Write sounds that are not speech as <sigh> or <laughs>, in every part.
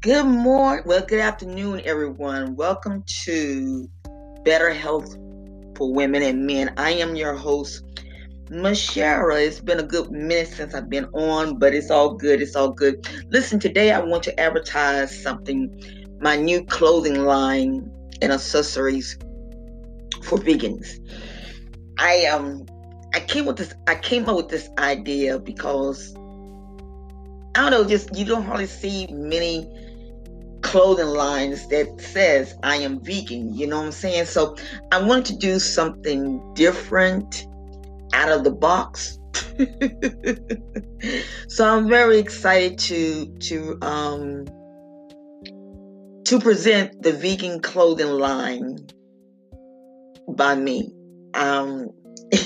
Good morning. Well, good afternoon, everyone. Welcome to Better Health for Women and Men. I am your host, Mashara. It's been a good minute since I've been on, but it's all good. It's all good. Listen, today I want to advertise something my new clothing line and accessories for vegans. I um I came with this I came up with this idea because I don't know, just you don't hardly see many clothing lines that says I am vegan. You know what I'm saying? So I wanted to do something different out of the box. <laughs> so I'm very excited to to um to present the vegan clothing line by me. Um <laughs>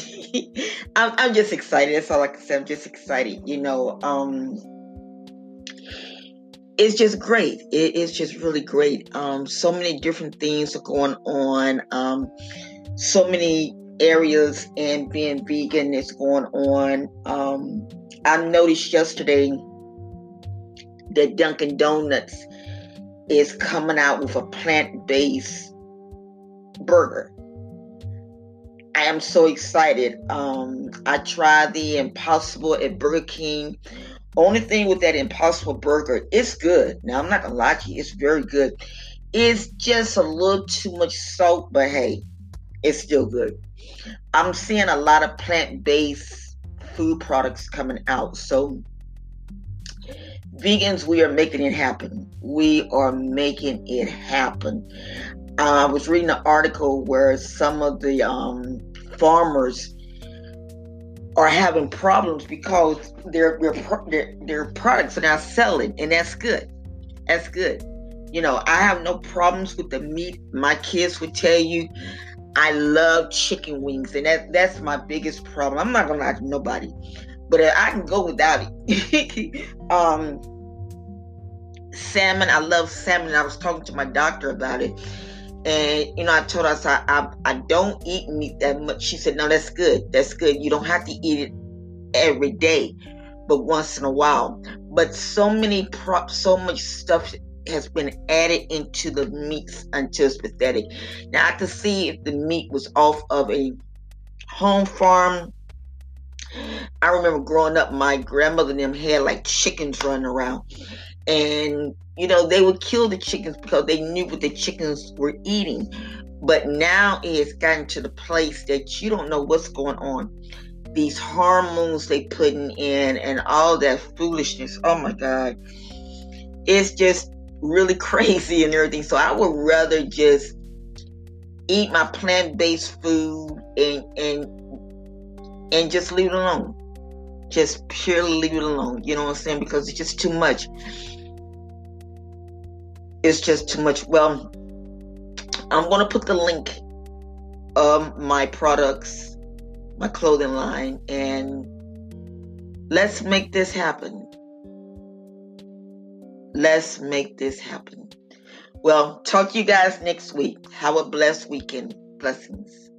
I'm, I'm just excited. That's all I can say. I'm just excited. You know, um, it's just great. It is just really great. Um, so many different things are going on. Um, so many areas and being vegan is going on. Um, I noticed yesterday that Dunkin' Donuts is coming out with a plant-based burger. I am so excited. Um, I tried the Impossible at Burger King only thing with that Impossible Burger, it's good. Now I'm not gonna lie to you, it's very good. It's just a little too much salt, but hey, it's still good. I'm seeing a lot of plant-based food products coming out. So vegans, we are making it happen. We are making it happen. I was reading an article where some of the um, farmers are having problems because their their their, products are not selling, and that's good. That's good. You know, I have no problems with the meat. My kids would tell you, I love chicken wings, and that that's my biggest problem. I'm not gonna lie to nobody, but I can go without it. <laughs> um, salmon, I love salmon. I was talking to my doctor about it and you know, I told her I I, I don't eat meat that much. She said, "No, that's good. That's good. You don't have to eat it every day, but once in a while." But so many prop, so much stuff has been added into the meats until it's pathetic. Now I see if the meat was off of a home farm. I remember growing up, my grandmother and them had like chickens running around, and you know, they would kill the chickens because they knew what the chickens were eating. But now it's gotten to the place that you don't know what's going on. These hormones they putting in and all that foolishness. Oh my God. It's just really <laughs> crazy and everything. So I would rather just eat my plant-based food and and and just leave it alone. Just purely leave it alone. You know what I'm saying? Because it's just too much it's just too much. Well, I'm to put the link of my products, my clothing line, and let's make this happen. Let's make this happen. Well, talk to you guys next week. Have a blessed weekend. Blessings.